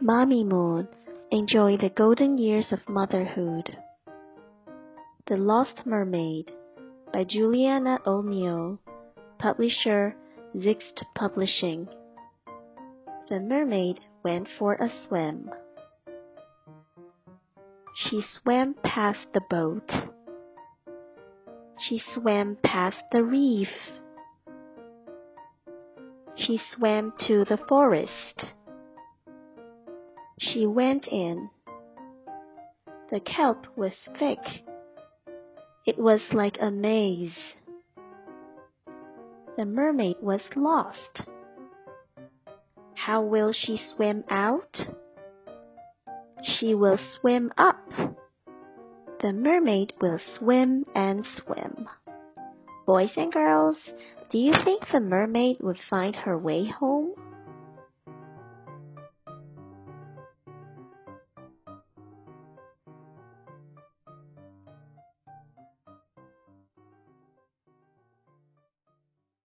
Mammy Moon Enjoy the Golden Years of Motherhood. The Lost Mermaid by Juliana O'Neill, publisher Xist Publishing. The mermaid went for a swim. She swam past the boat. She swam past the reef. She swam to the forest. She went in. The kelp was thick. It was like a maze. The mermaid was lost. How will she swim out? She will swim up. The mermaid will swim and swim. Boys and girls, do you think the mermaid would find her way home?